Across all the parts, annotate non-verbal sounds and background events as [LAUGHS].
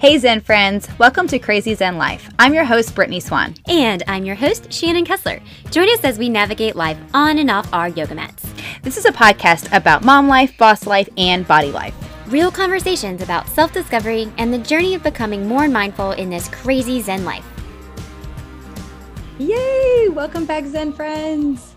Hey Zen friends, welcome to Crazy Zen Life. I'm your host, Brittany Swan. And I'm your host, Shannon Kessler. Join us as we navigate life on and off our yoga mats. This is a podcast about mom life, boss life, and body life. Real conversations about self discovery and the journey of becoming more mindful in this crazy Zen life. Yay! Welcome back, Zen friends.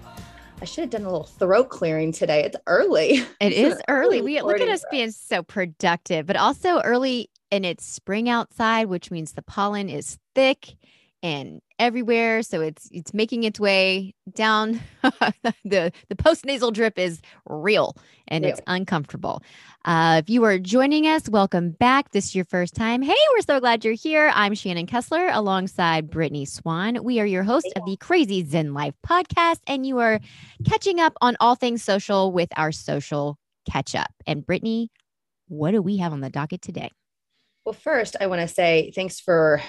I should have done a little throat clearing today. It's early. It [LAUGHS] is early. We look at us being so productive, but also early and it's spring outside, which means the pollen is thick and everywhere. So it's it's making its way down. [LAUGHS] the the post nasal drip is real and real. it's uncomfortable. Uh, if you are joining us, welcome back. This is your first time. Hey, we're so glad you're here. I'm Shannon Kessler alongside Brittany Swan. We are your host of the Crazy Zen Life podcast, and you are catching up on all things social with our social catch up. And Brittany, what do we have on the docket today? Well, first, I want to say thanks for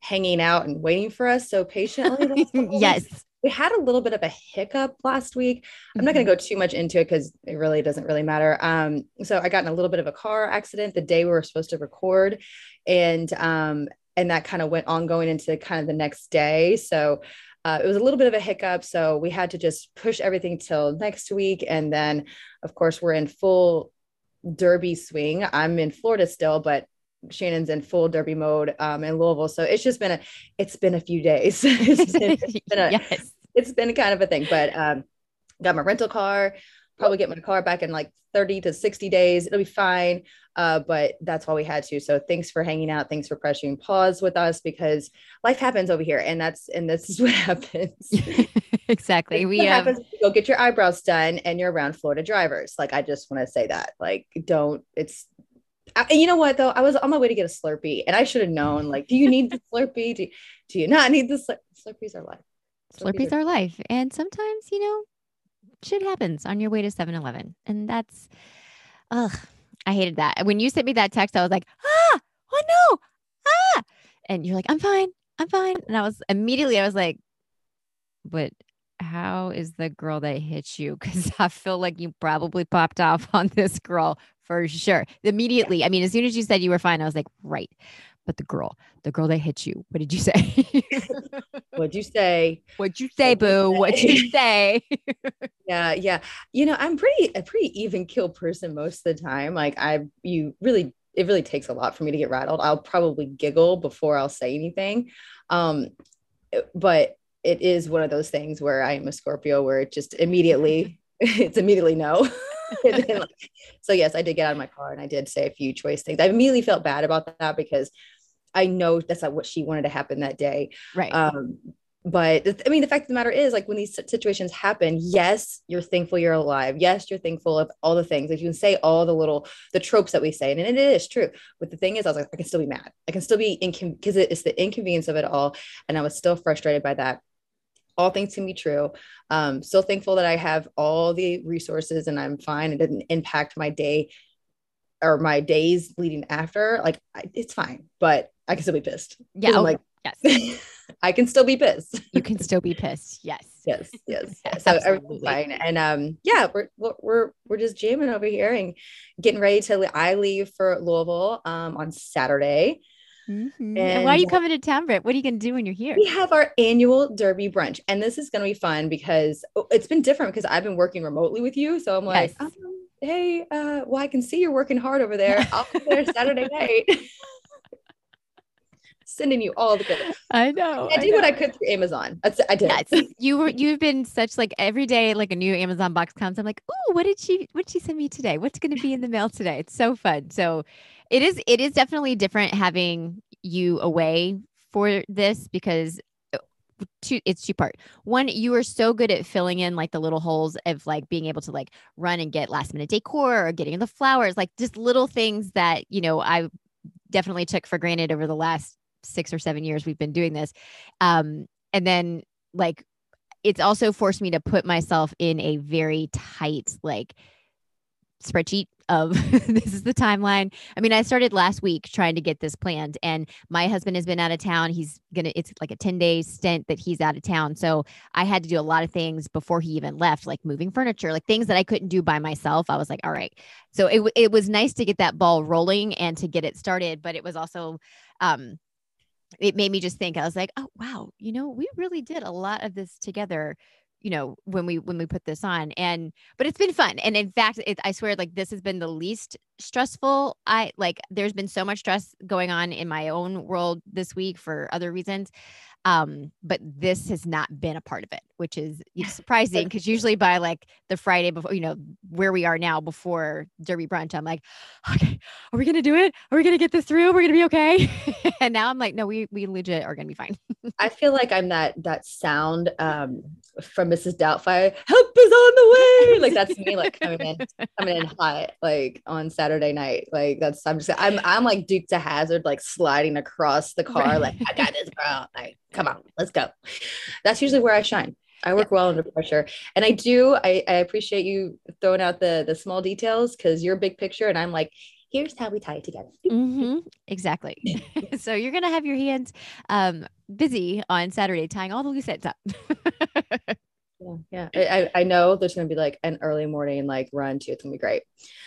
hanging out and waiting for us so patiently. [LAUGHS] yes. We had a little bit of a hiccup last week. I'm not going to mm-hmm. go too much into it because it really doesn't really matter. Um, so I got in a little bit of a car accident the day we were supposed to record, and um, and that kind of went on going into kind of the next day. So uh, it was a little bit of a hiccup. So we had to just push everything till next week, and then of course we're in full derby swing. I'm in Florida still, but Shannon's in full derby mode um, in Louisville. So it's just been a, it's been a few days. [LAUGHS] it's, been, it's [LAUGHS] been a, yes. it's been kind of a thing, but um, got my rental car, probably get my car back in like 30 to 60 days. It'll be fine. Uh, but that's why we had to. So thanks for hanging out. Thanks for pressing pause with us because life happens over here. And that's, and this is [LAUGHS] what happens. exactly. we have, happens go get your eyebrows done and you're around Florida drivers. Like, I just want to say that, like, don't, it's, I, you know what though? I was on my way to get a Slurpee, and I should have known. Like, do you need the [LAUGHS] Slurpee? Do, do you not need the Slur- Slurpees? Are life. Slurpees, Slurpees are, are life, and sometimes you know, shit happens on your way to 7-Eleven, and that's, ugh, I hated that. When you sent me that text, I was like, ah, oh no, ah, and you're like, I'm fine, I'm fine, and I was immediately, I was like, but how is the girl that hit you? Because [LAUGHS] I feel like you probably popped off on this girl for sure. Immediately, I mean, as soon as you said you were fine, I was like, right. But the girl, the girl that hit you, what did you say? [LAUGHS] What'd you say? What'd you say, boo? What'd you say? [LAUGHS] yeah, yeah. You know, I'm pretty a pretty even kill person most of the time. Like I you really it really takes a lot for me to get rattled. I'll probably giggle before I'll say anything. Um, but it is one of those things where I am a Scorpio where it just immediately [LAUGHS] it's immediately no. [LAUGHS] so yes, I did get out of my car and I did say a few choice things. I immediately felt bad about that because I know that's not what she wanted to happen that day. Right. Um, but I mean, the fact of the matter is, like when these situations happen, yes, you're thankful you're alive. Yes, you're thankful of all the things. Like you can say all the little the tropes that we say, and it is true. But the thing is, I was like, I can still be mad. I can still be in because it's the inconvenience of it all, and I was still frustrated by that all things can be true. Um, still thankful that I have all the resources and I'm fine. It didn't impact my day or my days leading after. Like I, it's fine, but I can still be pissed. Yeah. I'm like, yes, [LAUGHS] I can still be pissed. you can still be pissed. Yes. [LAUGHS] Yes. [LAUGHS] Yes. yes so everything's fine. And um, yeah, we're, we're, we're just jamming over here and getting ready to, I leave for Louisville um, on Saturday. Mm-hmm. And, and, why are you coming to town, Britt? What are you going to do when you're here? We have our annual Derby brunch, and this is going to be fun because oh, it's been different because I've been working remotely with you. So I'm like, yes. um, hey, uh, well, I can see you're working hard over there. I'll be there [LAUGHS] Saturday night. Sending you all the good. I know. I, I did know. what I could through Amazon. That's I did. Yes. you were you've been such like every day like a new Amazon box comes. I'm like, oh, what did she what did she send me today? What's going to be in the mail today? It's so fun. So it is it is definitely different having you away for this because uh, two it's two part. One you are so good at filling in like the little holes of like being able to like run and get last minute decor or getting the flowers like just little things that you know i definitely took for granted over the last six or seven years we've been doing this. Um and then like it's also forced me to put myself in a very tight like spreadsheet of [LAUGHS] this is the timeline. I mean, I started last week trying to get this planned, and my husband has been out of town. He's gonna, it's like a 10 day stint that he's out of town. So I had to do a lot of things before he even left, like moving furniture, like things that I couldn't do by myself. I was like, all right. So it, it was nice to get that ball rolling and to get it started, but it was also, um, it made me just think, I was like, oh, wow, you know, we really did a lot of this together you know when we when we put this on and but it's been fun and in fact it, i swear like this has been the least stressful i like there's been so much stress going on in my own world this week for other reasons um, but this has not been a part of it, which is [LAUGHS] surprising because usually by like the Friday before, you know, where we are now before Derby brunch, I'm like, okay, are we gonna do it? Are we gonna get this through? We're gonna be okay. [LAUGHS] and now I'm like, no, we we legit are gonna be fine. [LAUGHS] I feel like I'm that that sound um from Mrs. Doubtfire, help is on the way. Like that's me like coming in, coming in hot, like on Saturday night. Like that's I'm just I'm I'm like Dukes of Hazzard, like sliding across the car, right. like I got this, bro. Like come on, let's go. That's usually where I shine. I work well under pressure. And I do, I, I appreciate you throwing out the the small details because you're big picture and I'm like, here's how we tie it together. Mm-hmm. Exactly. [LAUGHS] [LAUGHS] so you're gonna have your hands um, busy on Saturday tying all the loose ends up. [LAUGHS] yeah, yeah. I, I know there's gonna be like an early morning like run too. It's gonna be great.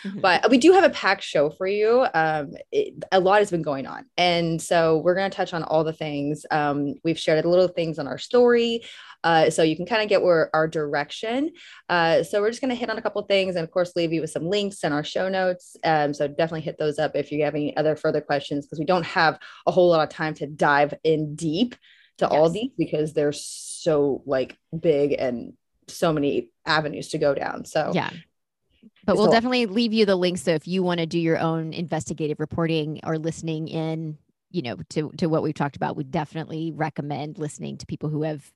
Mm-hmm. But we do have a packed show for you. Um, it, a lot has been going on, and so we're gonna touch on all the things. Um, we've shared a little things on our story. Uh, so you can kind of get where our direction. Uh, so we're just going to hit on a couple things and of course leave you with some links in our show notes. Um, so definitely hit those up if you have any other further questions because we don't have a whole lot of time to dive in deep to yes. all these because they're so like big and so many avenues to go down. So yeah. But we'll definitely leave you the links. So if you want to do your own investigative reporting or listening in, you know, to to what we've talked about, we definitely recommend listening to people who have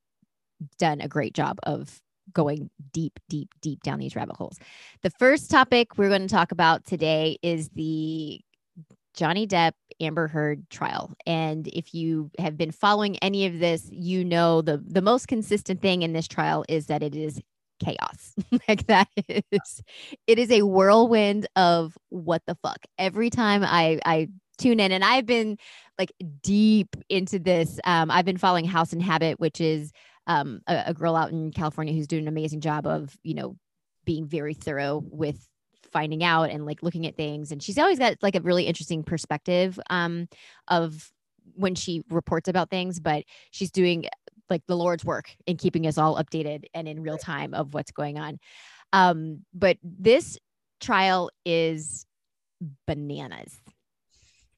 done a great job of going deep, deep, deep down these rabbit holes. The first topic we're going to talk about today is the Johnny Depp Amber Heard trial. And if you have been following any of this, you know the the most consistent thing in this trial is that it is chaos. [LAUGHS] like that is it is a whirlwind of what the fuck. Every time I I tune in and I've been like deep into this. Um, I've been following House and Habit, which is um, a, a girl out in California who's doing an amazing job of, you know, being very thorough with finding out and like looking at things and she's always got like a really interesting perspective um of when she reports about things but she's doing like the lord's work in keeping us all updated and in real time of what's going on. Um but this trial is bananas.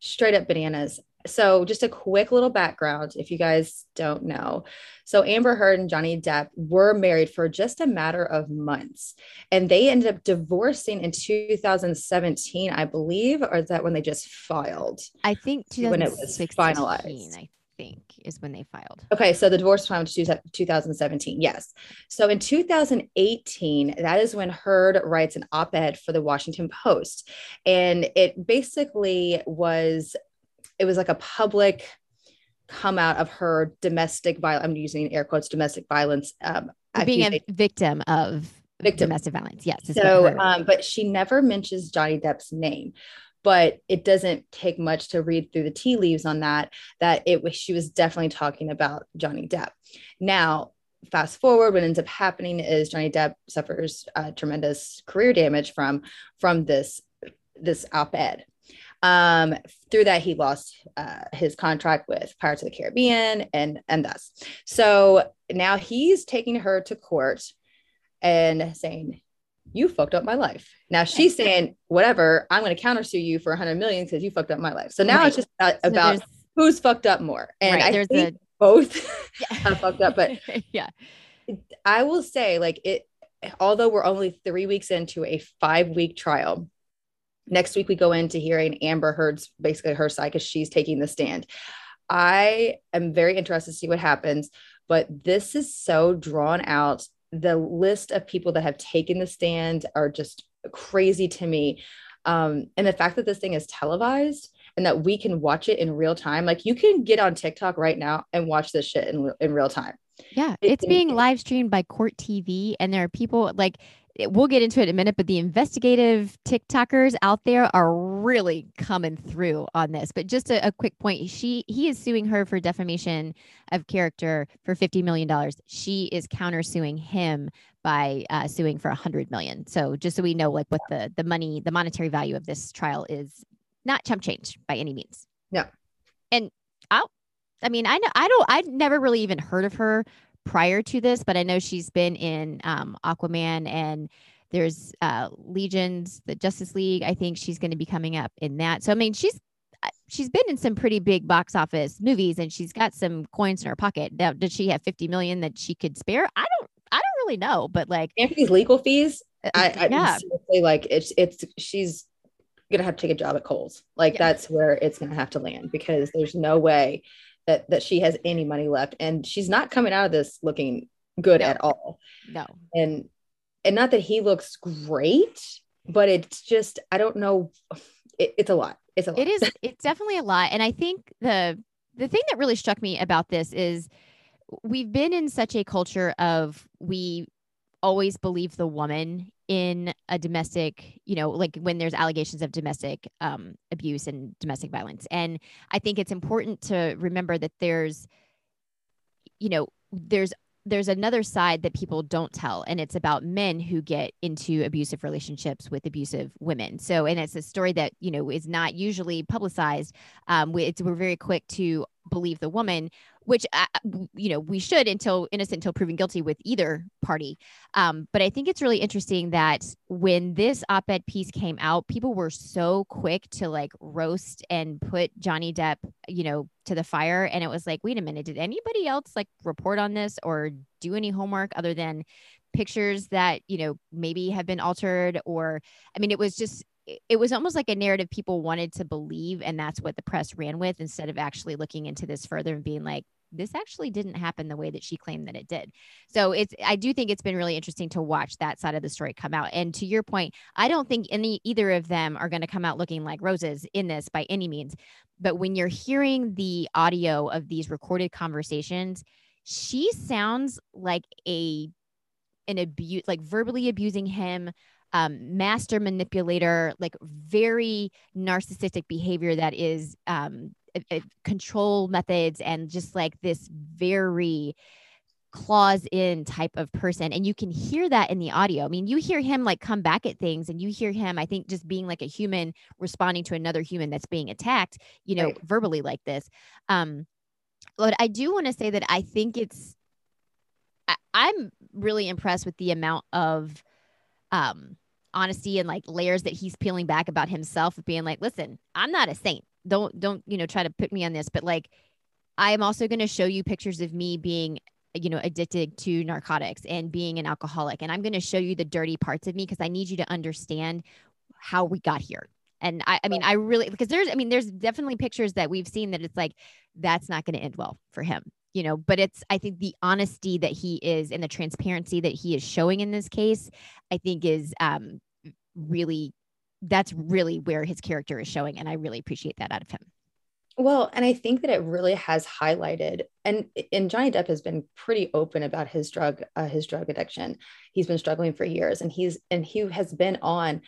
Straight up bananas so just a quick little background if you guys don't know. So amber heard and johnny depp were married for just a matter of months and they ended up divorcing in 2017 i believe or is that when they just filed? I think when it was finalized i think is when they filed. Okay so the divorce filed in 2017 yes. So in 2018 that is when heard writes an op-ed for the washington post and it basically was it was like a public come out of her domestic violence. I'm using air quotes domestic violence. Um, being a victim of victim. domestic violence. Yes. So, um, but she never mentions Johnny Depp's name. But it doesn't take much to read through the tea leaves on that. That it was she was definitely talking about Johnny Depp. Now, fast forward, what ends up happening is Johnny Depp suffers uh, tremendous career damage from from this this op-ed um, through that, he lost uh, his contract with Pirates of the Caribbean and and thus. So now he's taking her to court and saying, "You fucked up my life." Now she's saying, "Whatever, I'm going to countersue you for 100 million because you fucked up my life." So now right. it's just about, so about who's fucked up more, and right, I think a- both [LAUGHS] yeah. have fucked up. But [LAUGHS] yeah, I will say, like it. Although we're only three weeks into a five week trial, Next week, we go into hearing Amber Heard's basically her side because she's taking the stand. I am very interested to see what happens, but this is so drawn out. The list of people that have taken the stand are just crazy to me. Um, and the fact that this thing is televised and that we can watch it in real time, like you can get on TikTok right now and watch this shit in, in real time. Yeah, it's, it's being live streamed by Court TV, and there are people like we'll get into it in a minute, but the investigative TikTokers out there are really coming through on this. But just a, a quick point: she he is suing her for defamation of character for fifty million dollars. She is countersuing him by uh, suing for a hundred million. So just so we know, like what the the money, the monetary value of this trial is not chump change by any means. Yeah. And I, I mean, I know I don't. I'd never really even heard of her prior to this, but I know she's been in um, Aquaman and there's uh, Legions, the Justice League. I think she's going to be coming up in that. So I mean, she's uh, she's been in some pretty big box office movies and she's got some coins in her pocket. Now, did she have 50 million that she could spare? I don't I don't really know, but like Anthony's legal fees, uh, I, I yeah. seriously like it's it's she's gonna have to take a job at Kohl's. Like yeah. that's where it's gonna have to land because there's no way that that she has any money left. And she's not coming out of this looking good no. at all. No. And and not that he looks great but it's just i don't know. It, it's a lot. It's a lot. It is [LAUGHS] it's definitely a lot. And i think the the thing that really struck me about this is we've been in such a culture of we always believe the woman in a domestic, you know, like when there's allegations of domestic um, abuse and domestic violence. And I think it's important to remember that there's, you know, there's there's another side that people don't tell and it's about men who get into abusive relationships with abusive women so and it's a story that you know is not usually publicized um, we, we're very quick to believe the woman which uh, you know we should until innocent until proven guilty with either party. Um, but i think it's really interesting that when this op-ed piece came out people were so quick to like roast and put johnny depp you know to the fire. And it was like wait a minute did anybody else like report on this or do any homework other than pictures that you know maybe have been altered? Or i mean it was just it was almost like a narrative people wanted to believe and that's what the press ran with instead of actually looking into this further and being like this actually didn't happen the way that she claimed that it did. So it's I do think it's been really interesting to watch that side of the story come out. And to your point, I don't think any either of them are going to come out looking like roses in this by any means. But when you're hearing the audio of these recorded conversations, she sounds like a an abuse like verbally abusing him um, master manipulator, like very narcissistic behavior that is um, control methods and just like this very claws in type of person and you can hear that in the audio. I mean you hear him like come back at things and you hear him i think just being like a human responding to another human that's being attacked you know right. verbally like this. Um but i do want to say that i think it's I, i'm really impressed with the amount of um honesty and like layers that he's peeling back about himself of being like listen i'm not a saint don't don't you know try to put me on this but like i am also going to show you pictures of me being you know addicted to narcotics and being an alcoholic and i'm going to show you the dirty parts of me because i need you to understand how we got here. And I, I mean i really because there's i mean there's definitely pictures that we've seen that it's like that's not going to end well for him you know but it's i think the honesty that he is and the transparency that he is showing in this case i think is um really that's really where his character is showing and i really appreciate that out of him. Well and i think that it really has highlighted and and johnny depp has been pretty open about his drug uh, his drug addiction. He's been struggling for years and he's and he has been on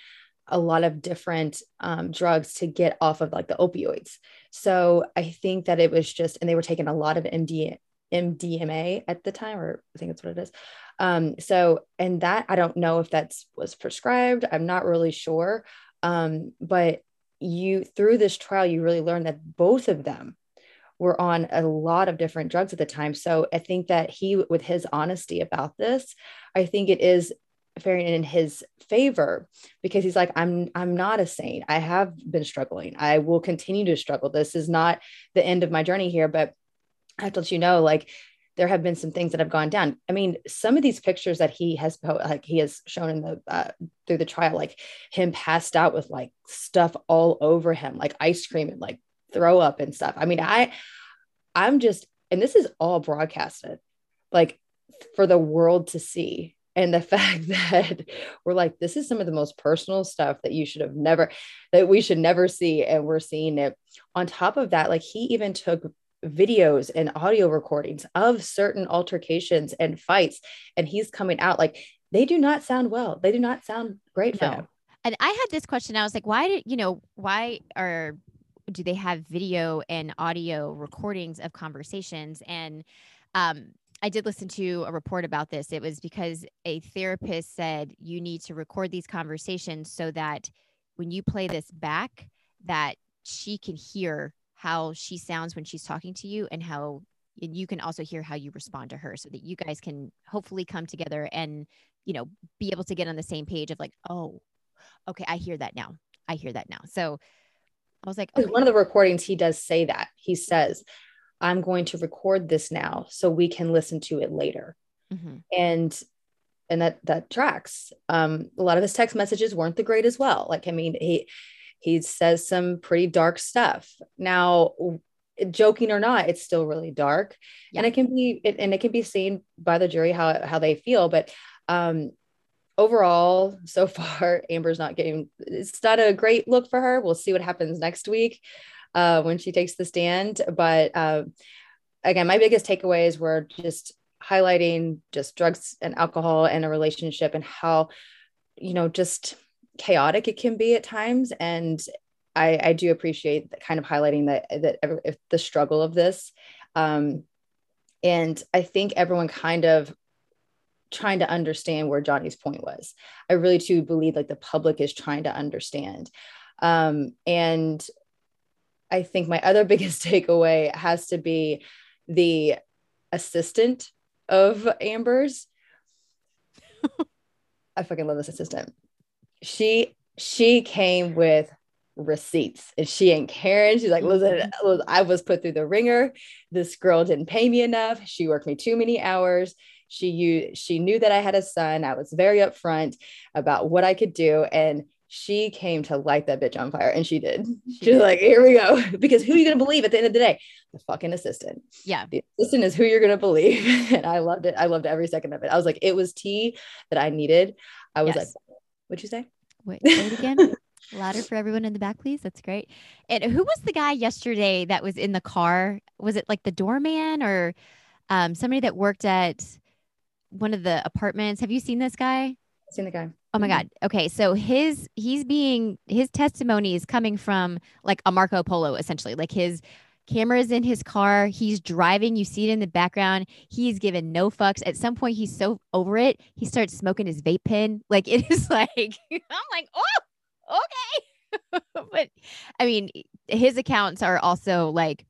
a lot of different um, drugs to get off of like the opioids. So i think that it was just and they were taking a lot of md mdma at the time or i think that's what it is um, so, and that I don't know if that's was prescribed. I'm not really sure. Um, but you through this trial, you really learned that both of them were on a lot of different drugs at the time. So I think that he, with his honesty about this, I think it is very in his favor because he's like i'm i'm not a saint i have been struggling i will continue to struggle this is not the end of my journey here but i have to let you know like there have been some things that have gone down. I mean, some of these pictures that he has like he has shown in the uh, through the trial, like him passed out with like stuff all over him, like ice cream and like throw up and stuff. I mean, I I'm just and this is all broadcasted like for the world to see. And the [LAUGHS] fact that we're like, this is some of the most personal stuff that you should have never, that we should never see. And we're seeing it. On top of that, like he even took videos and audio recordings of certain altercations and fights and he's coming out like they do not sound well. They do not sound great for no. him. And I had this question. I was like, why did you know why are do they have video and audio recordings of conversations? And um, I did listen to a report about this. It was because a therapist said you need to record these conversations so that when you play this back, that she can hear how she sounds when she's talking to you and how and you can also hear how you respond to her so that you guys can hopefully come together and you know be able to get on the same page of like oh okay i hear that now. I hear that now. So i was like okay. one of the recordings he does say that. He says i'm going to record this now so we can listen to it later. Mm-hmm. and and that that tracks. Um a lot of his text messages weren't the great as well. Like i mean he he says some pretty dark stuff. Now, joking or not, it's still really dark, yeah. and it can be it, and it can be seen by the jury how how they feel. But um, overall, [LAUGHS] so far, Amber's not getting. It's not a great look for her. We'll see what happens next week uh, when she takes the stand. But uh, again, my biggest takeaways were just highlighting just drugs and alcohol and a relationship and how you know just chaotic it can be at times and I, I do appreciate kind of highlighting that that if the struggle of this um, and I think everyone kind of trying to understand where Johnny's point was. I really do believe like the public is trying to understand. Um, and I think my other [LAUGHS] biggest takeaway has to be the assistant of Amber's. [LAUGHS] I fucking love this assistant she she came with receipts and she ain't caring. She's like, listen, mm-hmm. I was put through the ringer. This girl didn't pay me enough. She worked me too many hours. She you she knew that I had a son. I was very upfront about what I could do. And she came to light that bitch on fire. And she did. [LAUGHS] She She's like, here we go. [LAUGHS] because who are you gonna believe at the end of the day? The fucking assistant. Yeah. The assistant is who you're gonna believe. [LAUGHS] and I loved it. I loved every second of it. I was like, it was tea that I needed. I was yes. like, What'd you say? Wait, say it again. [LAUGHS] Louder for everyone in the back, please. That's great. And who was the guy yesterday that was in the car? Was it like the doorman or um, somebody that worked at one of the apartments? Have you seen this guy? I've seen the guy. Oh my mm-hmm. God. Okay. So his he's being his testimony is coming from like a Marco Polo, essentially. Like his cameras in his car. He's driving. You see it in the background. He's given no fucks. At some point, he's so over it. He starts smoking his vape pen. [LAUGHS] Like it is like, [LAUGHS] I'm like, oh, okay. [LAUGHS] but I mean, his accounts are also like,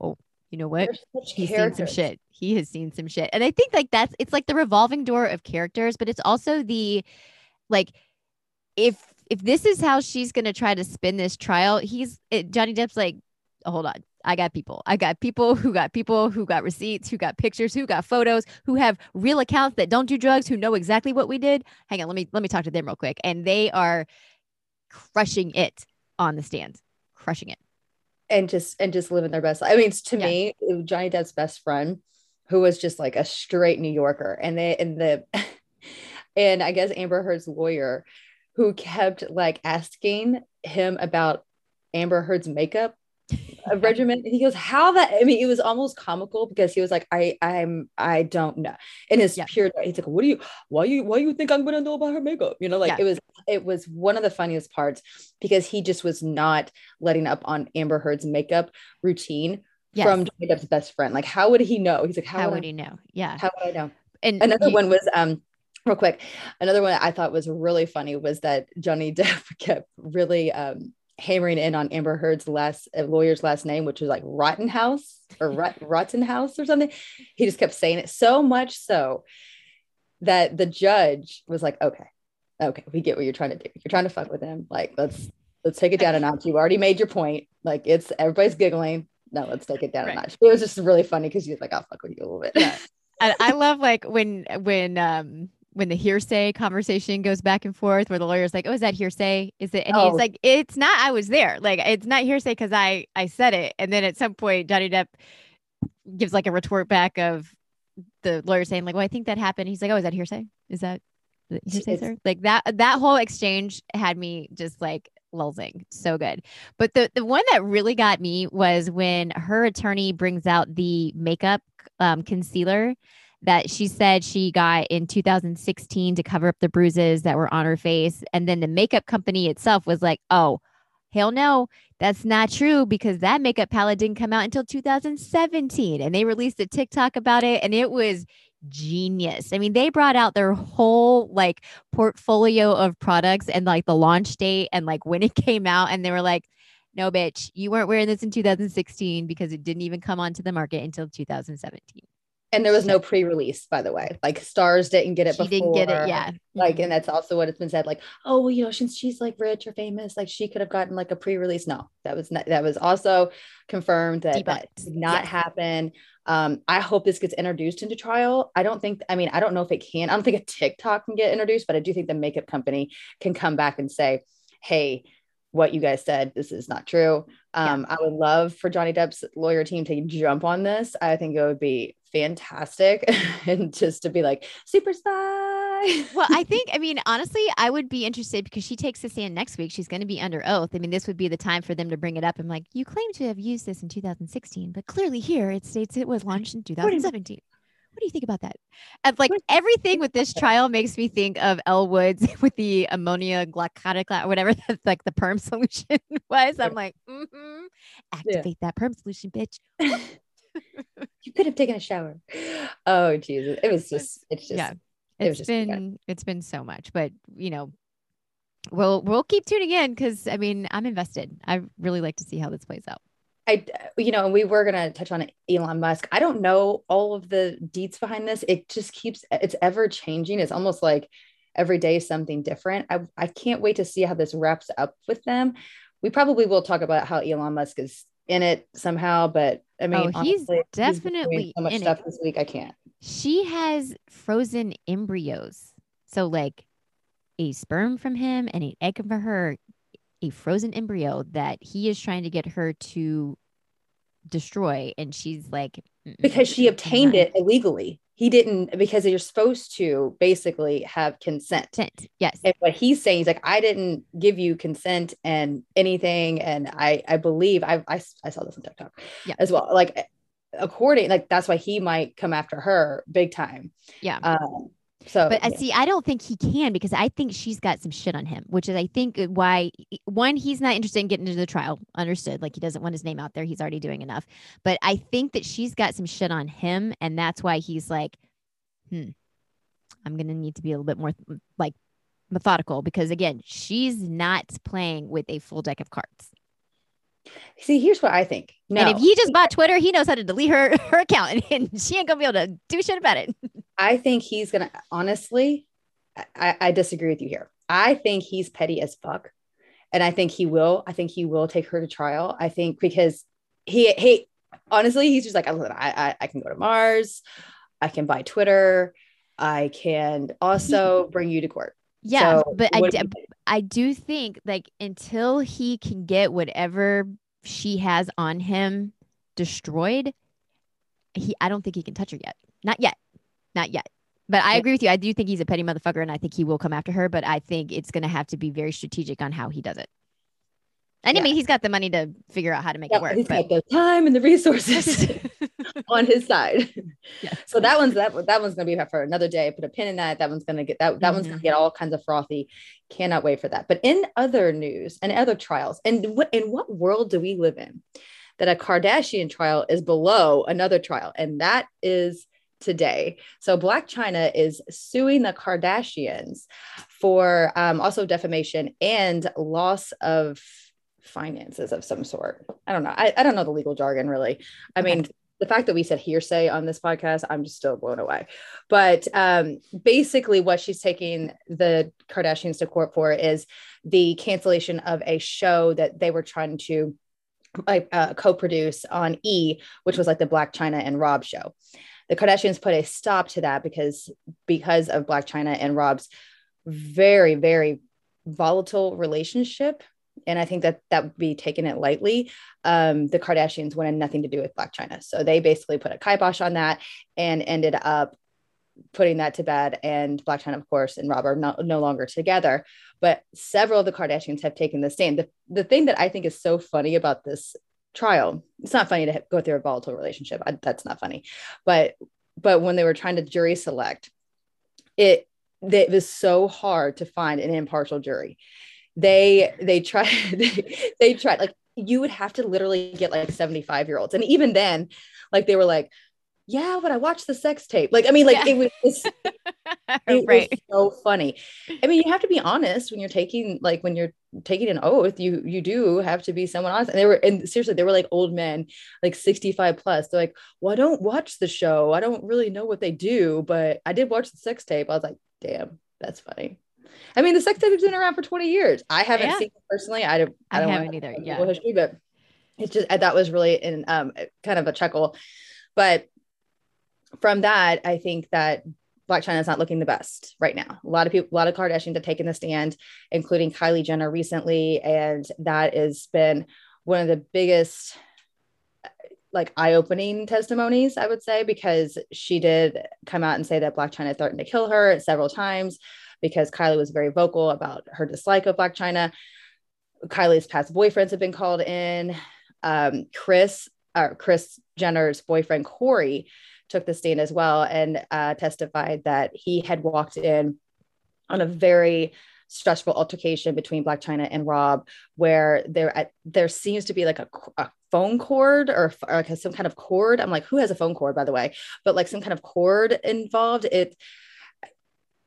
oh, you know what? He's characters. seen some shit. He has seen some shit. And I think like that's, it's like the revolving door of characters, but it's also the, like, if, if this is how she's going to try to spin this trial, he's it, Johnny Depp's like, oh, hold on I got people. I got people who got people who got receipts, who got pictures, who got photos, who have real accounts that don't do drugs, who know exactly what we did. Hang on, let me let me talk to them real quick. And they are crushing it on the stand, crushing it. And just and just living their best. life. I mean, to yeah. me, Johnny Depp's best friend, who was just like a straight New Yorker, and they and the [LAUGHS] and I guess Amber Heard's lawyer, who kept like asking him about Amber Heard's makeup a regiment. And he goes how that i mean it was almost comical because he was like i i'm i don't know. In his yeah. pure he's like what do you why you why you think i'm gonna know about her makeup? You know like yeah. it was it was one of the funniest parts because he just was not letting up on amber heard's makeup routine yes. from Johnny Depp's best friend. Like how would he know? He's like how, how would, he know? Yeah. How would i know? And another one was um real quick. Another one i thought was really funny was that johnny [LAUGHS] depp kept really um hammering in on Amber Heard's last uh, lawyer's last name, which was like Rottenhouse or [LAUGHS] Rot- Rottenhouse or something. He just kept saying it so much so that the judge was like, okay, okay, we get what you're trying to do. You're trying to fuck with him. Like, let's let's take it down a [LAUGHS] notch. You already made your point. Like, it's everybody's giggling. No, let's take it down right. a notch. It was just really funny because he's like, I'll fuck with you a little bit. Yeah. [LAUGHS] I, I love like when when um when the hearsay conversation goes back and forth where the lawyer's like, "Oh, is that hearsay? Is it?" And oh. he's like, "It's not. I was there. Like, it's not hearsay because I I said it." And then at some point, Johnny Depp gives like a retort back of the lawyer saying, "Like, well, I think that happened." He's like, "Oh, is that hearsay? Is that hearsay, sir?" Like that that whole exchange had me just like lulzing. So good. But the the one that really got me was when her attorney brings out the makeup um, concealer that she said she got in 2016 to cover up the bruises that were on her face. And then the makeup company itself was like, oh, hell no, that's not true because that makeup palette didn't come out until 2017. And they released a TikTok about it and it was genius. I mean, they brought out their whole like portfolio of products and like the launch date and like when it [LAUGHS] came out. And they were like, no, bitch, you weren't wearing this in 2016 because it didn't even come onto the market until 2017. And there was no pre-release, by the way. Like Stars didn't get it she before. didn't get it, yeah. Like, and that's also what it's been said. Like, oh, well, you know, since she's like rich or famous, like she could have gotten like a pre-release. No, that was not. That was also confirmed that, that did not yes. happen. Um, I hope this gets introduced into trial. I don't think. I mean, I don't know if it can. I don't think a TikTok can get introduced, but I do think the makeup company can come back and say, "Hey, what you guys said. This is not true. Um, yeah. I would love for Johnny Depp's lawyer team to jump on this. I think it would be fantastic [LAUGHS] and just to be like super spy. well, I [LAUGHS] think, I mean, honestly, I would be interested because she takes the stand next week. She's going to be under oath. I mean, this would be the time for them to bring it up. I'm like, you claim to have used this in 2016, but clearly here it states it was launched in [LAUGHS] 2017 what do you think about that? And like everything with this trial makes me think of Elle Woods with the ammonia glycotic or whatever that's like the perm solution was. I'm like, mm-hmm. activate yeah. that perm solution, bitch. [LAUGHS] you could have taken a shower. Oh Jesus. It was just it's just yeah. It's it been it's been so much, but you know, we'll we'll keep tuning in because I mean I'm invested. I really like to see how this plays out. I, you know, we were going to touch on Elon Musk. I don't know all of the deets behind this. It just keeps, it's ever changing. It's almost like every day something different. I, I can't wait to see how this wraps up with them. We probably will talk about how Elon Musk is in it somehow, but I mean, oh, he's honestly, definitely he's so much stuff it. this week. I can't. She has frozen embryos. So, like a sperm from him and an egg from her a frozen embryo that he is trying to get her to destroy and she's like because she obtained it illegally he didn't because you're supposed to basically have consent. consent. Yes. And what he's saying is like, I didn't give you consent and anything. And I, I believe I, I, I saw this on TikTok yeah. as well. Like according, like that's why he might come after her big time. Yeah. Um, so, but I uh, see, I don't think he can because I think she's got some shit on him, which is, I think, uh, why one, he's not interested in getting into the trial. Understood. Like he doesn't want his name out there. He's already doing enough. But I think that she's got some shit on him. And that's why he's like, hmm, I'm going to need to be a little bit more like methodical because, again, she's not playing with a full deck of cards. See, here's what I think. No. And if he just bought Twitter, he knows how to delete her, [LAUGHS] her account and, [LAUGHS] and she ain't gonna be able to do shit about it. [LAUGHS] I think he's gonna honestly, I, I disagree with you here. I think he's petty as fuck. And I think he will. I think he will take her to trial. I think because he he honestly, he's just like, I, I, I can go to Mars, I can buy Twitter, I can also bring you to court. Yeah, so but I, I do think like until he can get whatever she has on him destroyed, he I don't think he can touch her yet. Not yet. Not yet. But I agree with you. I do think he's a petty motherfucker and I think he will come after her, but I think it's going to have to be very strategic on how he does it. And yeah. I mean, he's got the money to figure out how to make yeah, it work. He's but... got the time and the resources [LAUGHS] on his side. Yeah. So that one's that that one's gonna be for another day. Put a pin in that. That one's gonna get that that mm-hmm. one's gonna mm-hmm. get all kinds of frothy. Cannot wait for that. But in other news and other trials, and what in what world do we live in that a Kardashian trial is below another trial? And that is today. So Blac Chyna is suing the Kardashians for um, also defamation and loss of finances of some sort. I don't know. I, I don't know the legal jargon really. I okay. mean, the fact that we said hearsay on this podcast, I'm just still blown away. But um, basically, what she's taking the Kardashians to court for is the cancellation of a show that they were trying to like uh, co-produce on E, which was like the Blac Chyna and Rob show. The Kardashians put a stop to that because because of Blac Chyna and Rob's very very volatile relationship and I think that that would be taking it lightly. Um, the Kardashians wanted nothing to do with Blac Chyna, so they basically put a kibosh on that and ended up putting that to bed. And Blac Chyna, of course, and Rob are no, no longer together. But several of the Kardashians have taken the stand. The, the thing that I think is so funny about this trial, it's not funny to go through a volatile relationship. I, that's not funny, but but when they were trying to jury select, it it was so hard to find an impartial jury. They they tried [LAUGHS] they, they tried like you would have to literally get like 75 year olds. And even then, like they were like, yeah, but I watched the sex tape. Like, I mean, like yeah. [LAUGHS] it was, it right. was so funny. I mean, you have to be honest when you're taking, like, when you're taking an oath, you, you do have to be someone honest. And they were, and seriously, they were like old men, like 65 plus. They're like, well, I don't watch the show. I don't really know what they do, but I did watch the sex tape. I was like, damn, that's funny. I mean, the sex tape has been around for 20 years. I haven't yeah. seen it personally. I don't, I, don't haven't either. Yeah. History, but it's just, that was really in um, kind of a chuckle. But from that, I think that Blac Chyna is not looking the best right now. A lot of people, a lot of Kardashians have taken the stand, including Kylie Jenner recently, and that has been one of the biggest like eye-opening testimonies, I would say, because she did come out and say that Blac Chyna threatened to kill her several times because Kylie was very vocal about her dislike of Blac Chyna. Kylie's past boyfriends have been called in. Um, Chris, uh, Kris Jenner's boyfriend Corey took the stand as well and uh, testified that he had walked in on a very stressful altercation between Blac Chyna and Rob, where there there seems to be like a, a phone cord or, or like some kind of cord. I'm like, who has a phone cord, by the way? But like some kind of cord involved. It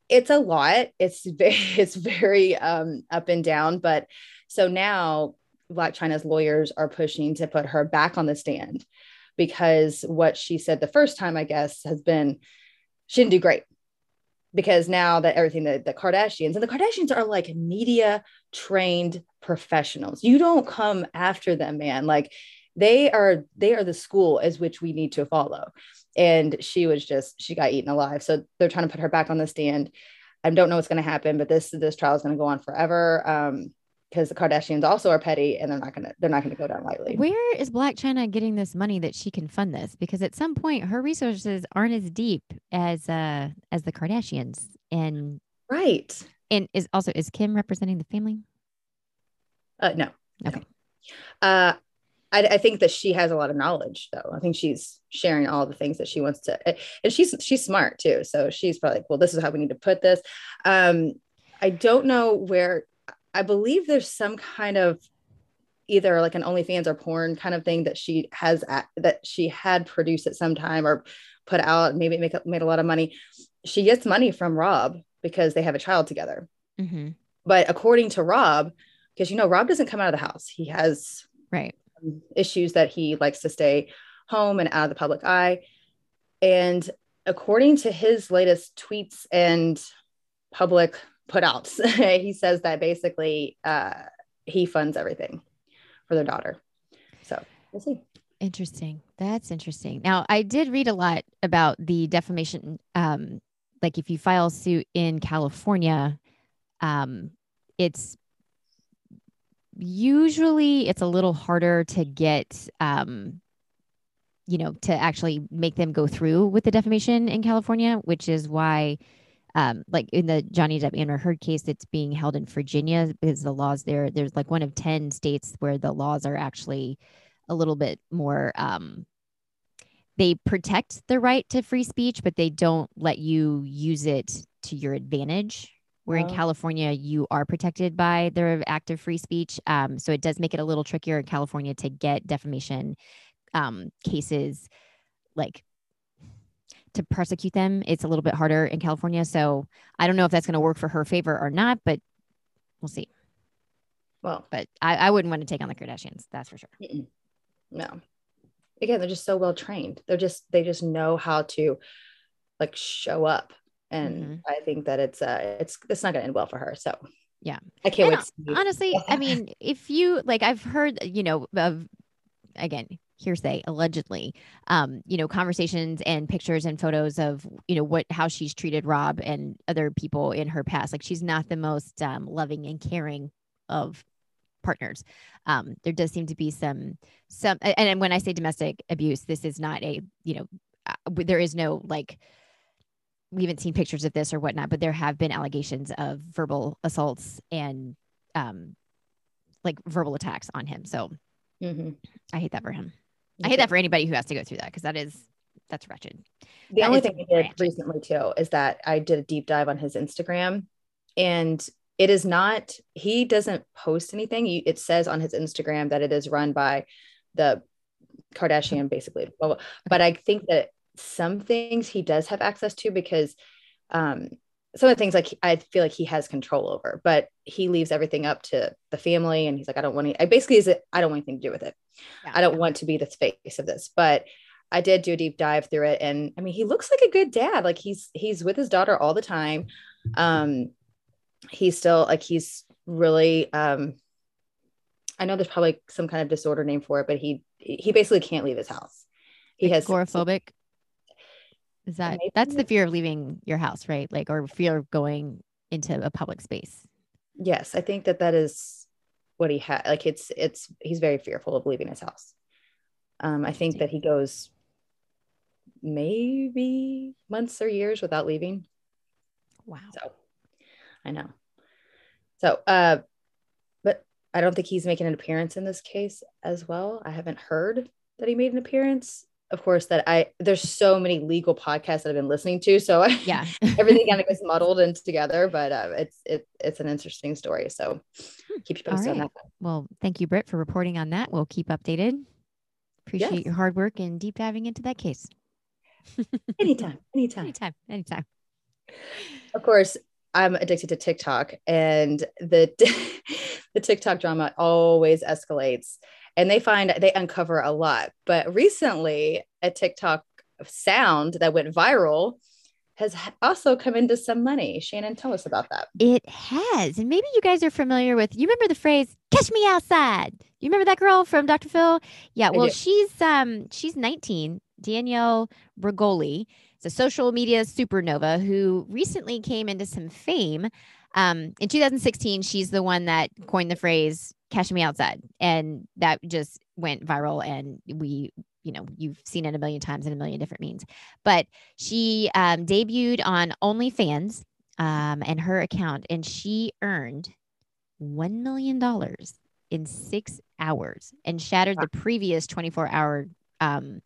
it's a lot. It's [LAUGHS] very, it's very um, up and down. But so now Blac Chyna's lawyers are pushing to put her back on the stand because what she said the first time, I guess, has been she didn't do great. Because now that everything that the Kardashians and the Kardashians are like media trained professionals. You don't come after them, man. Like they are they are the school as which we need to follow. And she was just she got eaten alive. So they're trying to put her back on the stand. I don't know what's going to happen, but this this trial is going to go on forever. Um, because the Kardashians also are petty and they're not gonna they're not gonna go down lightly. Where is Blac Chyna getting this money that she can fund this? Because at some point her resources aren't as deep as uh as the Kardashians. And right. And is also is Kim representing the family? Uh no. Okay. No. Uh I, I think that she has a lot of knowledge though. I think she's sharing all the things that she wants to and she's she's smart too. So she's probably like, well, this is how we need to put this. Um I don't know where I believe there's some kind of either like an OnlyFans or porn kind of thing that she has at, that she had produced at some time or put out, maybe make made a lot of money. She gets money from Rob because they have a child together. Mm-hmm. But according to Rob, because you know Rob doesn't come out of the house, he has right issues that he likes to stay home and out of the public eye. And according to his latest tweets and public put out. [LAUGHS] he says that basically uh, he funds everything for their daughter. So we'll see. Interesting. That's interesting. Now, I did read a lot about the defamation. Um, like if you file suit in California, um, it's usually it's a little harder to get um, you know to actually make them go through with the defamation in California, which is why um, like in the Johnny Depp Amber Heard case that's being held in Virginia because the laws there, there's like one of 10 states where the laws are actually a little bit more, um, they protect the right to free speech, but they don't let you use it to your advantage. Where in California, you are protected by the act of free speech. Um, so it does make it a little trickier in California to get defamation um, cases like to prosecute them. It's a little bit harder in California. So I don't know if that's going to work for her favor or not, but we'll see. Well, but I, I wouldn't want to take on the Kardashians. That's for sure. No. Again, they're just so well trained. They're just, they just know how to like show up. And mm-hmm. I think that it's, uh, it's, it's not going to end well for her. So yeah, I can't and wait. honestly, I mean, if you like, I've heard, you know, of again, hearsay allegedly um you know conversations and pictures and photos of you know what how she's treated rob and other people in her past like she's not the most um, loving and caring of partners um there does seem to be some some and, and when i say domestic abuse this is not a you know uh, there is no like we haven't seen pictures of this or whatnot but there have been allegations of verbal assaults and um like verbal attacks on him so mm-hmm. i hate that for him I hate that for anybody who has to go through that because that is that's wretched. The That only thing I did recently too is that I did a deep dive on his Instagram and it is not, he doesn't post anything. It says on his Instagram that it is run by the Kardashian, basically. But I think that some things he does have access to because um, some of the things like I feel like he has control over, but he leaves everything up to the family. And he's like, I don't want to, I basically is, it, I don't want anything to do with it. Yeah. I don't want to be the face of this, but I did do a deep dive through it. And I mean, he looks like a good dad. Like he's, he's with his daughter all the time. Um, he's still like, he's really, um, I know there's probably some kind of disorder name for it, but he, he basically can't leave his house. He has agoraphobic. Is that that's the fear of leaving your house, right? Like, or fear of going into a public space. yes, I think that that is what he had. Like it's, it's, he's very fearful of leaving his house. Um, I think that he goes maybe months or years without leaving. Wow. So I know. So, uh, but I don't think he's making an appearance in this case as well. I haven't heard that he made an appearance. Of course, that I there's so many legal podcasts that I've been listening to, so Yeah. [LAUGHS] everything kind of gets muddled and together. But uh, it's it it's an interesting story. So keep you posted on that. well, thank you, Britt, for reporting on that. We'll keep updated. Appreciate Yes. your hard work and deep diving into that case. [LAUGHS] Anytime, anytime. Anytime, anytime. of course i'm addicted to tiktok and the [LAUGHS] the tiktok drama always escalates and they find they uncover a lot but recently a tiktok sound that went viral has also come into some money shannon tell us about that It has. And maybe you guys are familiar with, you remember the phrase, catch me outside. You remember that girl from Dr. Phil? Yeah. Well, she's um she's 19, Danielle Bregoli. It's a social media supernova who recently came into some fame. Um, in 2016, she's the one that coined the phrase "cash me outside," and that just went viral. And we, you know, you've seen it a million times in a million different means. But she um, debuted on OnlyFans um, and her account, and she earned one million dollars in six hours and shattered the previous 24-hour um,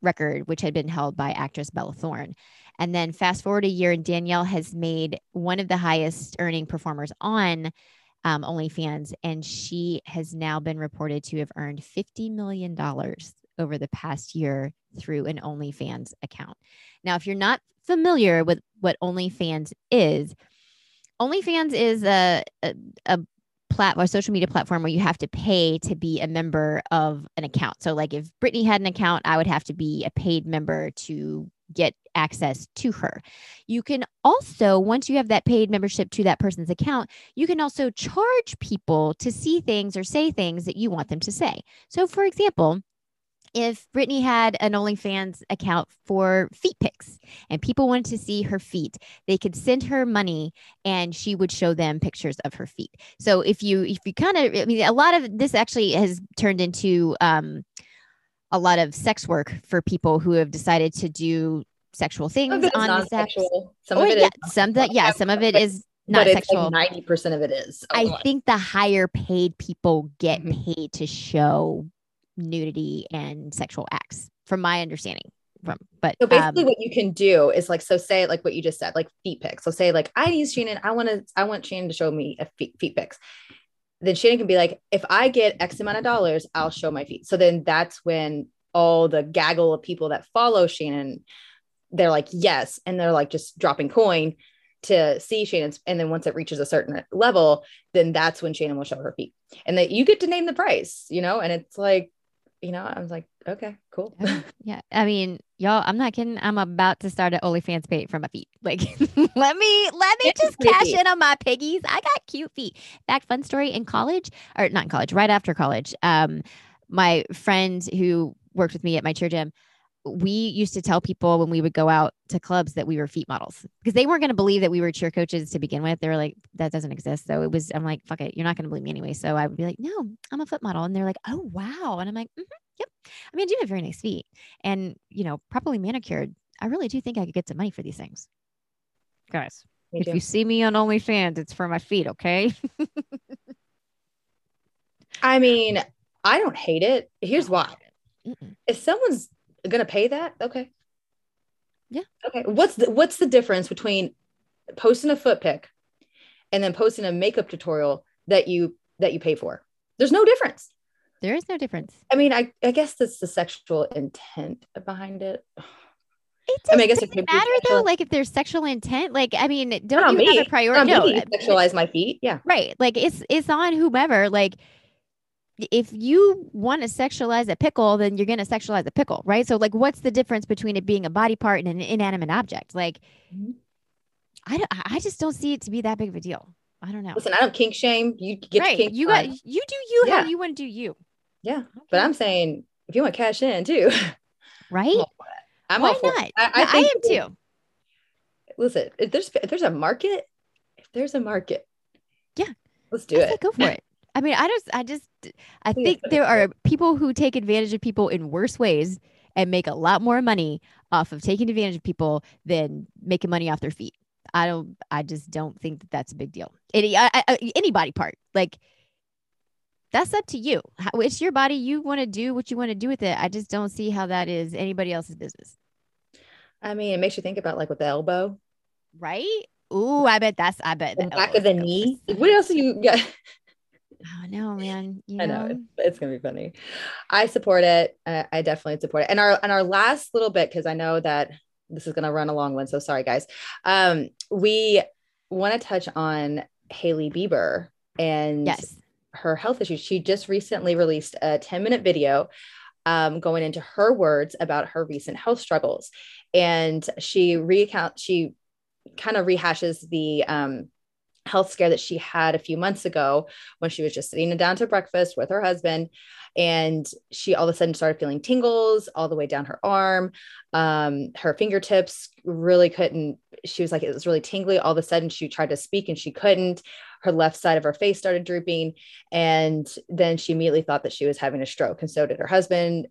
record, which had been held by actress Bella Thorne. And then fast forward a year, and Danielle has made one of the highest earning performers on um, OnlyFans, and she has now been reported to have earned $50 million over the past year through an OnlyFans account. Now, if you're not familiar with what OnlyFans is, OnlyFans is a, a, a plat or social media platform where you have to pay to be a member of an account. So, like if Brittany had an account, I would have to be a paid member to get access to her. You can also, once you have that paid membership to that person's account, you can also charge people to see things or say things that you want them to say. So, for example, if Brittany had an OnlyFans account for feet pics and people wanted to see her feet, they could send her money and she would show them pictures of her feet. So if you if you kind of I mean a lot of this actually has turned into um a lot of sex work for people who have decided to do sexual things on the sex. Some Oh, of it yeah, is some that yeah, some of it is not sexual. like 90% of it is I think the higher paid people get Mhm. paid to show nudity and sexual acts, from my understanding. From but So basically, um, what you can do is like, so say like what you just said, like feet pics. So say like, I use Shannon. I want to, I want Shannon to show me a feet, feet pics. Then Shannon can be like, if I get X amount of dollars, I'll show my feet. So then that's when all the gaggle of people that follow Shannon, they're like, yes, and they're like just dropping coin to see Shannon's. And then once it reaches a certain level, then that's when Shannon will show her feet, and that you get to name the price, you know. And it's like, you know, I was like, okay, cool. yeah, [LAUGHS] yeah, I mean, y'all, I'm not kidding. I'm about to start an OnlyFans page for my feet. [LAUGHS] Like, let me let me It's just cash in on my piggies. I got cute feet. Fact, fun story in college, or not in college, right after college. Um, my friend who worked with me at my cheer gym, we used to tell people when we would go out to clubs that we were feet models because they weren't going to believe that we were cheer coaches to begin with. They were like, that doesn't exist. So it was, I'm like, fuck it, you're not going to believe me anyway. So I would be like, no, I'm a foot model. And they're like, oh, wow. And I'm like, "Mhm, yep. I mean, I do have very nice feet and, you know, properly manicured. I really do think I could get some money for these things. Guys, Me if too. you see me on OnlyFans, it's for my feet, okay? I mean, I don't hate it. Here's why. Mm-mm. If someone's gonna pay that, okay. Yeah. Okay. What's the what's the difference between posting a foot pic and then posting a makeup tutorial that you that you pay for? There's no difference. There is no difference. I mean, I, I guess that's the sexual intent behind it. It doesn't I mean, I guess it matter though. Like if there's sexual intent, like I mean, don't you me. have a priority? No, sexualize my feet. Yeah, right. Like it's it's on whomever. Like if you want to sexualize a pickle, then you're going to sexualize a pickle, right? So, like, what's the difference between it being a body part and an inanimate object? Like, mm-hmm. I don't, I just don't see it to be that big of a deal. I don't know. Listen, I don't kink shame. You get right. kink you got you do you yeah. how you want to do you. Yeah, okay. but I'm saying if you want to cash in too, [LAUGHS] right? I'm Why not? I, I, I am too. Listen, if there's if there's a market, if there's a market, yeah, let's do it. Go for it. I mean, I just, I just, I think there are people who take advantage of people in worse ways and make a lot more money off of taking advantage of people than making money off their feet. I don't, I just don't think that that's a big deal. Any, I, I, any body part, like that's up to you. It's your body. You want to do what you want to do with it. I just don't see how that is anybody else's business. I mean, it makes you think about like with the elbow, right? Ooh, I bet that's. I bet the back of the knee. What else do you get? Oh no, man! You know? I know it's, it's, gonna be funny. I support it. I, I definitely support it. And our and our last little bit because I know that this is gonna run a long one. So sorry, guys. Um, we want to touch on Hailey Bieber and yes. her health issues. She just recently released a 10 minute video um, going into her words about her recent health struggles, and she recount she kind of rehashes the um, health scare that she had a few months ago when she was just sitting down to breakfast with her husband and she all of a sudden started feeling tingles all the way down her arm. Um, her fingertips really couldn't she was like it was really tingly. All of a sudden she tried to speak and she couldn't. Her left side of her face started drooping and then she immediately thought that she was having a stroke and so did her husband.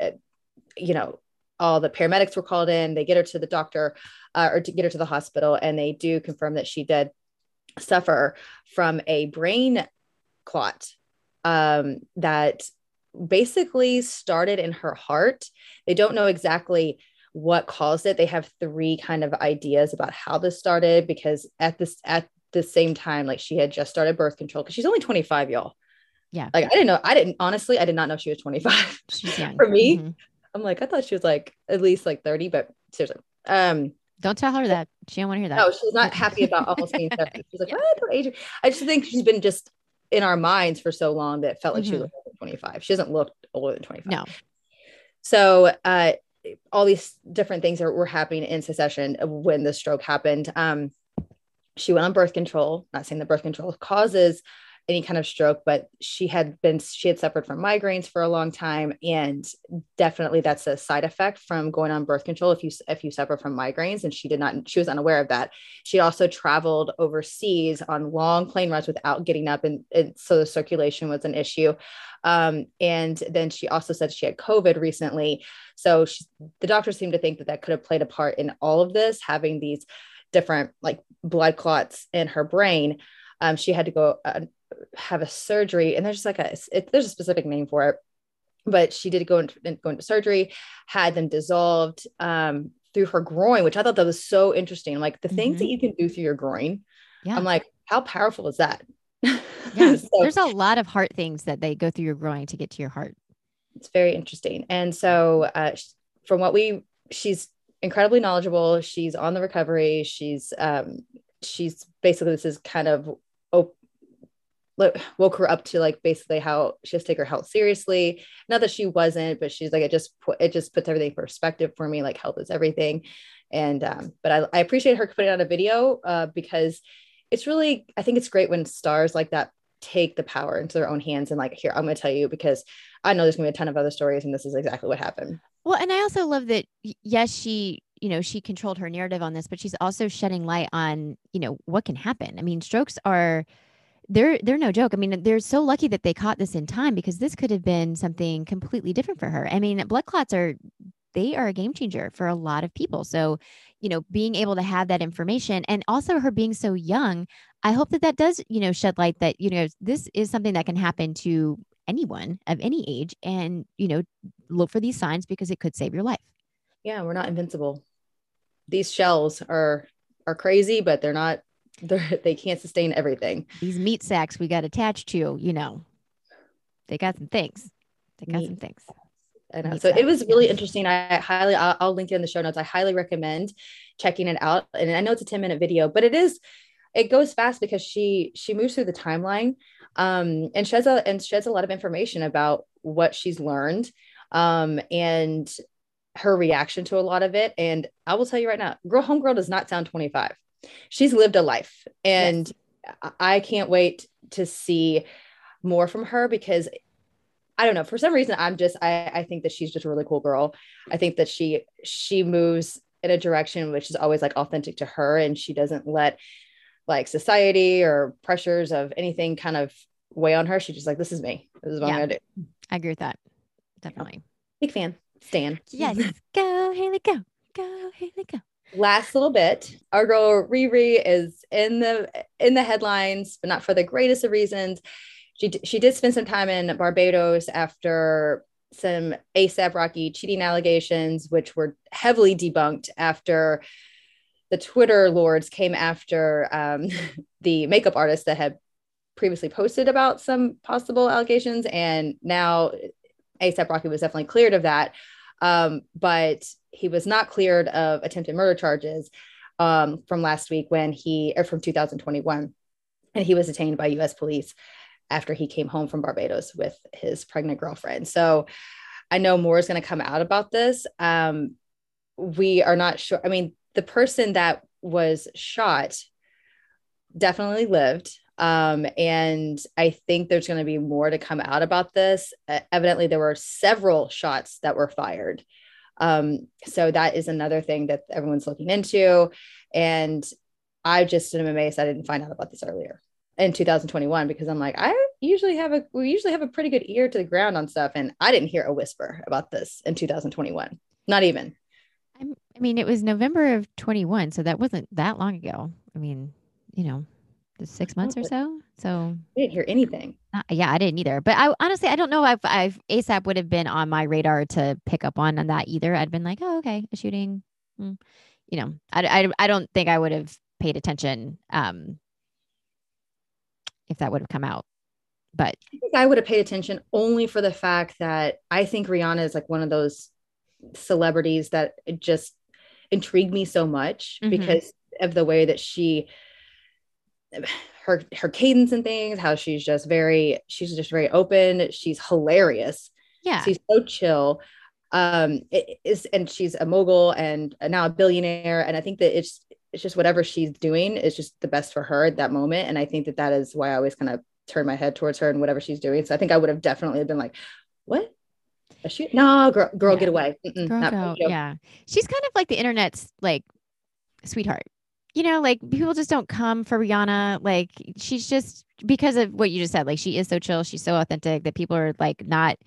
You know all the paramedics were called in. They get her to the doctor uh, or to get her to the hospital and they do confirm that she did suffer from a brain clot um, that basically started in her heart. They don't know exactly what caused it. They have three kind of ideas about how this started because at this at the same time, like she had just started birth control because she's only 25, y'all. Yeah. Like I didn't know, I didn't honestly, I did not know she was 25. She's young. [LAUGHS] For me, mm-hmm. I'm like, I thought she was like at least like 30, but seriously. Um, don't tell her that. She don't want to hear that. No, she's not happy about almost being 30. [LAUGHS] She's like, yeah. what? Age I just think she's been just in our minds for so long that it felt like mm-hmm. she was 25. She doesn't look older than 25. No. So uh, all these different things are, were happening in succession when the stroke happened. Um, she went on birth control, not saying the birth control causes any kind of stroke, but she had been she had suffered from migraines for a long time, and definitely that's a side effect from going on birth control if you if you suffer from migraines. And she did not she was unaware of that. She also traveled overseas on long plane rides without getting up, and, and so the circulation was an issue. Um, and then she also said she had COVID recently, so she, the doctors seemed to think that that could have played a part in all of this, having these different like blood clots in her brain. Um, she had to go uh, have a surgery and there's just like a it, there's a specific name for it but she did go into, go into surgery had them dissolved um, through her groin which i thought that was so interesting like the mm-hmm. things that mm-hmm. you can do through your groin yeah. i'm like how powerful is that [LAUGHS] yeah so, there's a lot of heart things that they go through your groin to get to your heart it's very interesting and so uh, from what we she's incredibly knowledgeable she's on the recovery she's um, she's basically this is kind of woke her up to like basically how she has to take her health seriously. Not that she wasn't, but she's like, it just put, it just puts everything in perspective for me. Like health is everything. And, um, but I, I appreciate her putting on a video uh, because it's really, I think it's great when stars like that take the power into their own hands and like, here, I'm going to tell you because I know there's gonna be a ton of other stories and this is exactly what happened. Well, and I also love that, yes, she, you know, she controlled her narrative on this, but she's also shedding light on, you know, what can happen. I mean, strokes are, they're they're no joke. I mean, they're so lucky that they caught this in time because this could have been something completely different for her. I mean, blood clots are they are a game changer for a lot of people. So, you know, being able to have that information and also her being so young, I hope that that does, you know, shed light that, you know, this is something that can happen to anyone of any age and, you know, look for these signs because it could save your life. Yeah, we're not invincible. these shells are are crazy, but they're not. They're, [LAUGHS] they can't sustain everything. These meat sacks we got attached to, you know, they got some things. They got meat. some things. I know. So it was really interesting. I highly, I'll, I'll, link it in the show notes. I highly recommend checking it out. And I know it's a 10 minute video, but it is, it goes fast because she, she moves through the timeline um, and sheds a, and sheds a lot of information about what she's learned um, and her reaction to a lot of it. And I will tell you right now, girl, homegirl does not sound 25. She's lived a life and yes. I can't wait to see more from her because I don't know. For some reason, I'm just I, I think that she's just a really cool girl. I think that she she moves in a direction which is always like authentic to her, and she doesn't let like society or pressures of anything kind of weigh on her. She's just like, this is me. This is what yeah, I'm gonna do. I agree with that. Definitely. Big fan. Stan. Yes. [LAUGHS] go Hailey. Go. Go Hailey. Go. Last little bit, our girl Riri is in the in the headlines, but not for the greatest of reasons. She she did spend some time in Barbados after some ASAP Rocky cheating allegations, which were heavily debunked after the Twitter lords came after um, [LAUGHS] the makeup artist that had previously posted about some possible allegations, and now ASAP Rocky was definitely cleared of that, um, but he was not cleared of attempted murder charges um, from last week when he or from 2021, and he was detained by U.S. police after he came home from Barbados with his pregnant girlfriend. So I know more is going to come out about this. Um, we are not sure. I mean, the person that was shot definitely lived. Um, and I think there's going to be more to come out about this. Uh, evidently, there were several shots that were fired. Um, so that is another thing that everyone's looking into. And I just am amazed I didn't find out about this earlier in 2021 because I'm like, I usually have a we usually have a pretty good ear to the ground on stuff. And I didn't hear a whisper about this in 2021. Not even. I mean, it was November of 21, so that wasn't that long ago. I mean, you know, six months or so. So I didn't hear anything. Uh, yeah, I didn't either. But I honestly, I don't know if I've ASAP would have been on my radar to pick up on on that either. I'd been like, oh, okay, a shooting. Mm. You know, I, I, I don't think I would have paid attention um, if that would have come out. But I think I would have paid attention only for the fact that I think Rihanna is like one of those celebrities that just intrigued me so much mm-hmm. because of the way that she her her cadence and things how she's just very she's just very open she's hilarious yeah she's so chill um it is and she's a mogul and now a billionaire and i think that it's it's just whatever she's doing is just the best for her at that moment. And I think that that is why I always kind of turn my head towards her and whatever she's doing. So I think I would have definitely been like, what? A shoot? No, girl, girl, yeah. get away. Girl, yeah. She's kind of like the internet's like sweetheart. You know, like people just don't come for Rihanna. Like she's just because of what you just said. Like she is so chill. She's so authentic that people are like not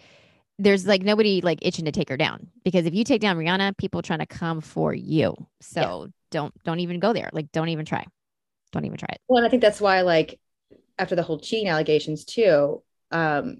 there's like nobody like itching to take her down because if you take down Rihanna, people trying to come for you. So don't don't even go there. Like don't even try. Don't even try it. Well, and I think that's why like after the whole cheating allegations too, um,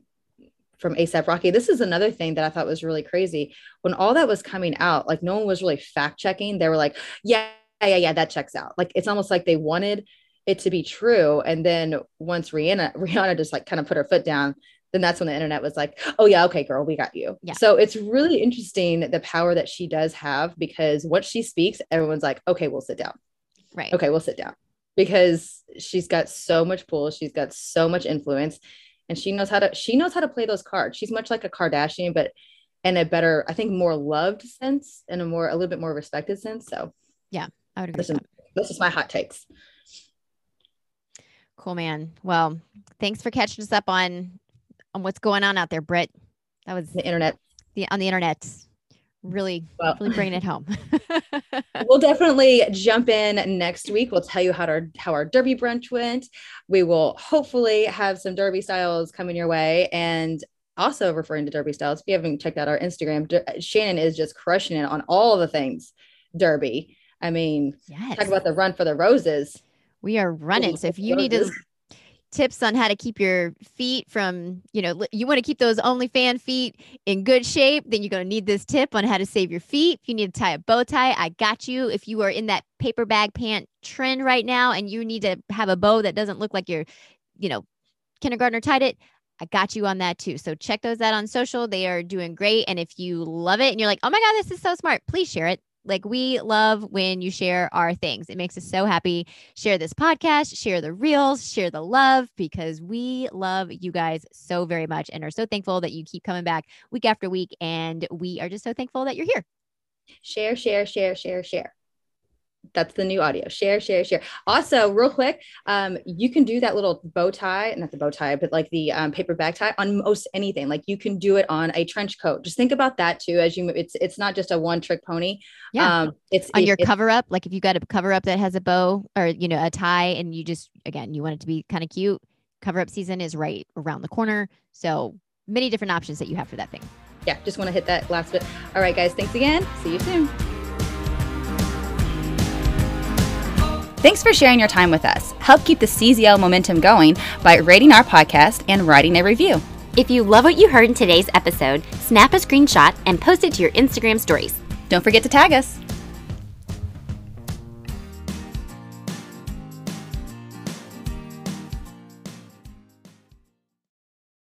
from ASAP Rocky, this is another thing that I thought was really crazy. When all that was coming out, like no one was really fact checking. They were like, yeah, yeah, yeah, that checks out. Like it's almost like they wanted it to be true. And then once Rihanna, [LAUGHS] Rihanna just like kind of put her foot down, then that's when the internet was like, oh yeah, okay, girl, we got you. Yeah. So it's really interesting the power that she does have because once she speaks, everyone's like, okay, we'll sit down. Right. Okay, we'll sit down because she's got so much pull, she's got so much influence, and she knows how to she knows how to play those cards. She's much like a Kardashian, but in a better, I think, more loved sense and a more a little bit more respected sense. So yeah, I would agree. This, is, this is my hot takes. Cool, man. Well, thanks for catching us up on on what's going on out there, Britt. That was the internet. The on the internet. Really, well, really bringing it home. [LAUGHS] we'll definitely jump in next week. We'll tell you how our how our derby brunch went. We will hopefully have some derby styles coming your way, and also referring to derby styles. If you haven't checked out our Instagram, Shannon is just crushing it on all the things derby. I mean, yes. talk about the run for the roses. We are running. So if you need to tips on how to keep your feet from, you know, you want to keep those OnlyFan feet in good shape, then you're going to need this tip on how to save your feet. If you need to tie a bow tie, I got you. If you are in that paper bag pant trend right now and you need to have a bow that doesn't look like your, you know, kindergartner tied it, I got you on that too. So check those out on social. They are doing great. And if you love it and you're like, oh my God, this is so smart, please share it. Like we love when you share our things. It makes us so happy. Share this podcast, share the reels, share the love because we love you guys so very much and are so thankful that you keep coming back week after week. And we are just so thankful that you're here. Share, share, share, share, share that's the new audio. Share share share. Also real quick um, you can do that little bow tie not the bow tie but like the um, paper bag tie on most anything. Like you can do it on a trench coat. Just think about that too as you it's it's not just a one trick pony. Yeah. Um, it's on it, your cover up like if you got a cover up that has a bow or you know a tie and you just again you want it to be kind of cute cover up season is right around the corner. So many different options that you have for that thing. Yeah just want to hit that last bit. All right guys thanks again. See you soon Thanks for sharing your time with us. Help keep the CZL momentum going by rating our podcast and writing a review. If you love what you heard in today's episode, snap a screenshot and post it to your Instagram stories. Don't forget to tag us.